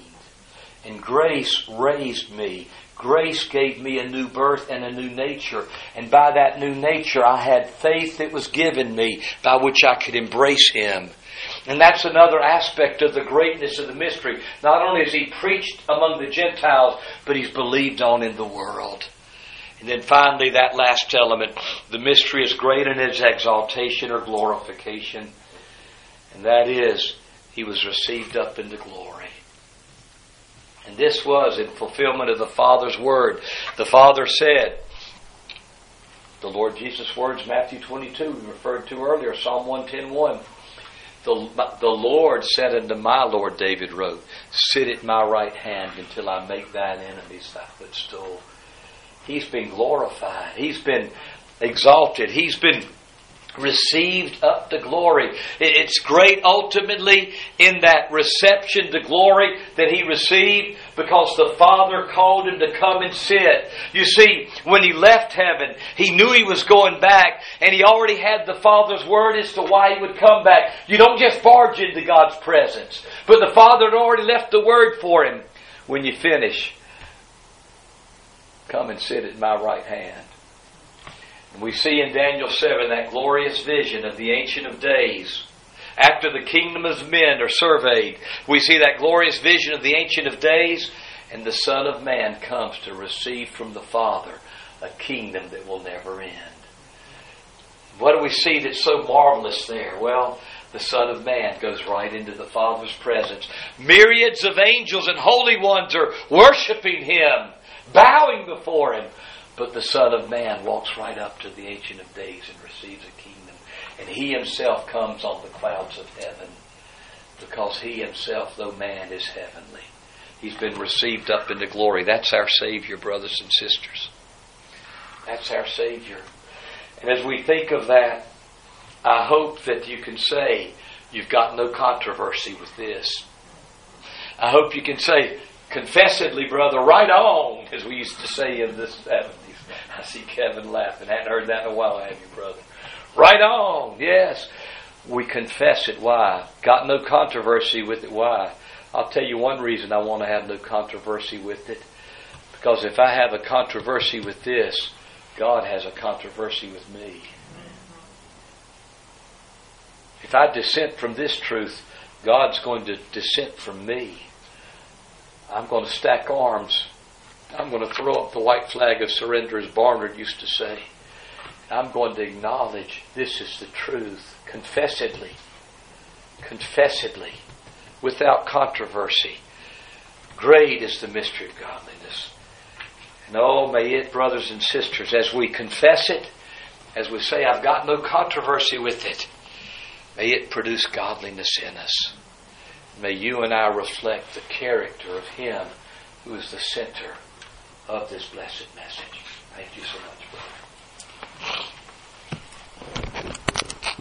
And grace raised me. Grace gave me a new birth and a new nature. And by that new nature, I had faith that was given me by which I could embrace Him. And that's another aspect of the greatness of the mystery. Not only has He preached among the Gentiles, but He's believed on in the world. And then finally, that last element the mystery is great in its exaltation or glorification. And that is, he was received up into glory. And this was in fulfillment of the Father's word. The Father said, the Lord Jesus' words, Matthew 22, we referred to earlier, Psalm 110 The, the Lord said unto my Lord, David wrote, Sit at my right hand until I make thine enemies thy footstool. He's been glorified. He's been exalted. He's been received up to glory. It's great ultimately in that reception to glory that he received because the Father called him to come and sit. You see, when he left heaven, he knew he was going back and he already had the Father's word as to why he would come back. You don't just barge into God's presence, but the Father had already left the word for him. When you finish, Come and sit at my right hand. And we see in Daniel 7 that glorious vision of the Ancient of Days. After the kingdom of men are surveyed, we see that glorious vision of the Ancient of Days, and the Son of Man comes to receive from the Father a kingdom that will never end. What do we see that's so marvelous there? Well, the Son of Man goes right into the Father's presence. Myriads of angels and holy ones are worshiping Him bowing before him. But the Son of Man walks right up to the Ancient of Days and receives a kingdom. And he himself comes on the clouds of heaven because he himself, though man, is heavenly. He's been received up into glory. That's our Savior, brothers and sisters. That's our Savior. And as we think of that, I hope that you can say, You've got no controversy with this. I hope you can say, confessedly, brother, right on, as we used to say in the 70s. I see Kevin laughing. I Hadn't heard that in a while, have you, brother? Right on, yes. We confess it. Why? Got no controversy with it. Why? I'll tell you one reason I want to have no controversy with it. Because if I have a controversy with this, God has a controversy with me. If I dissent from this truth, God's going to dissent from me. I'm going to stack arms. I'm going to throw up the white flag of surrender, as Barnard used to say. I'm going to acknowledge this is the truth, confessedly, confessedly, without controversy. Great is the mystery of godliness. And oh, may it, brothers and sisters, as we confess it, as we say, I've got no controversy with it, may it produce godliness in us. May you and I reflect the character of Him who is the center of this blessed message. Thank you so much, brother.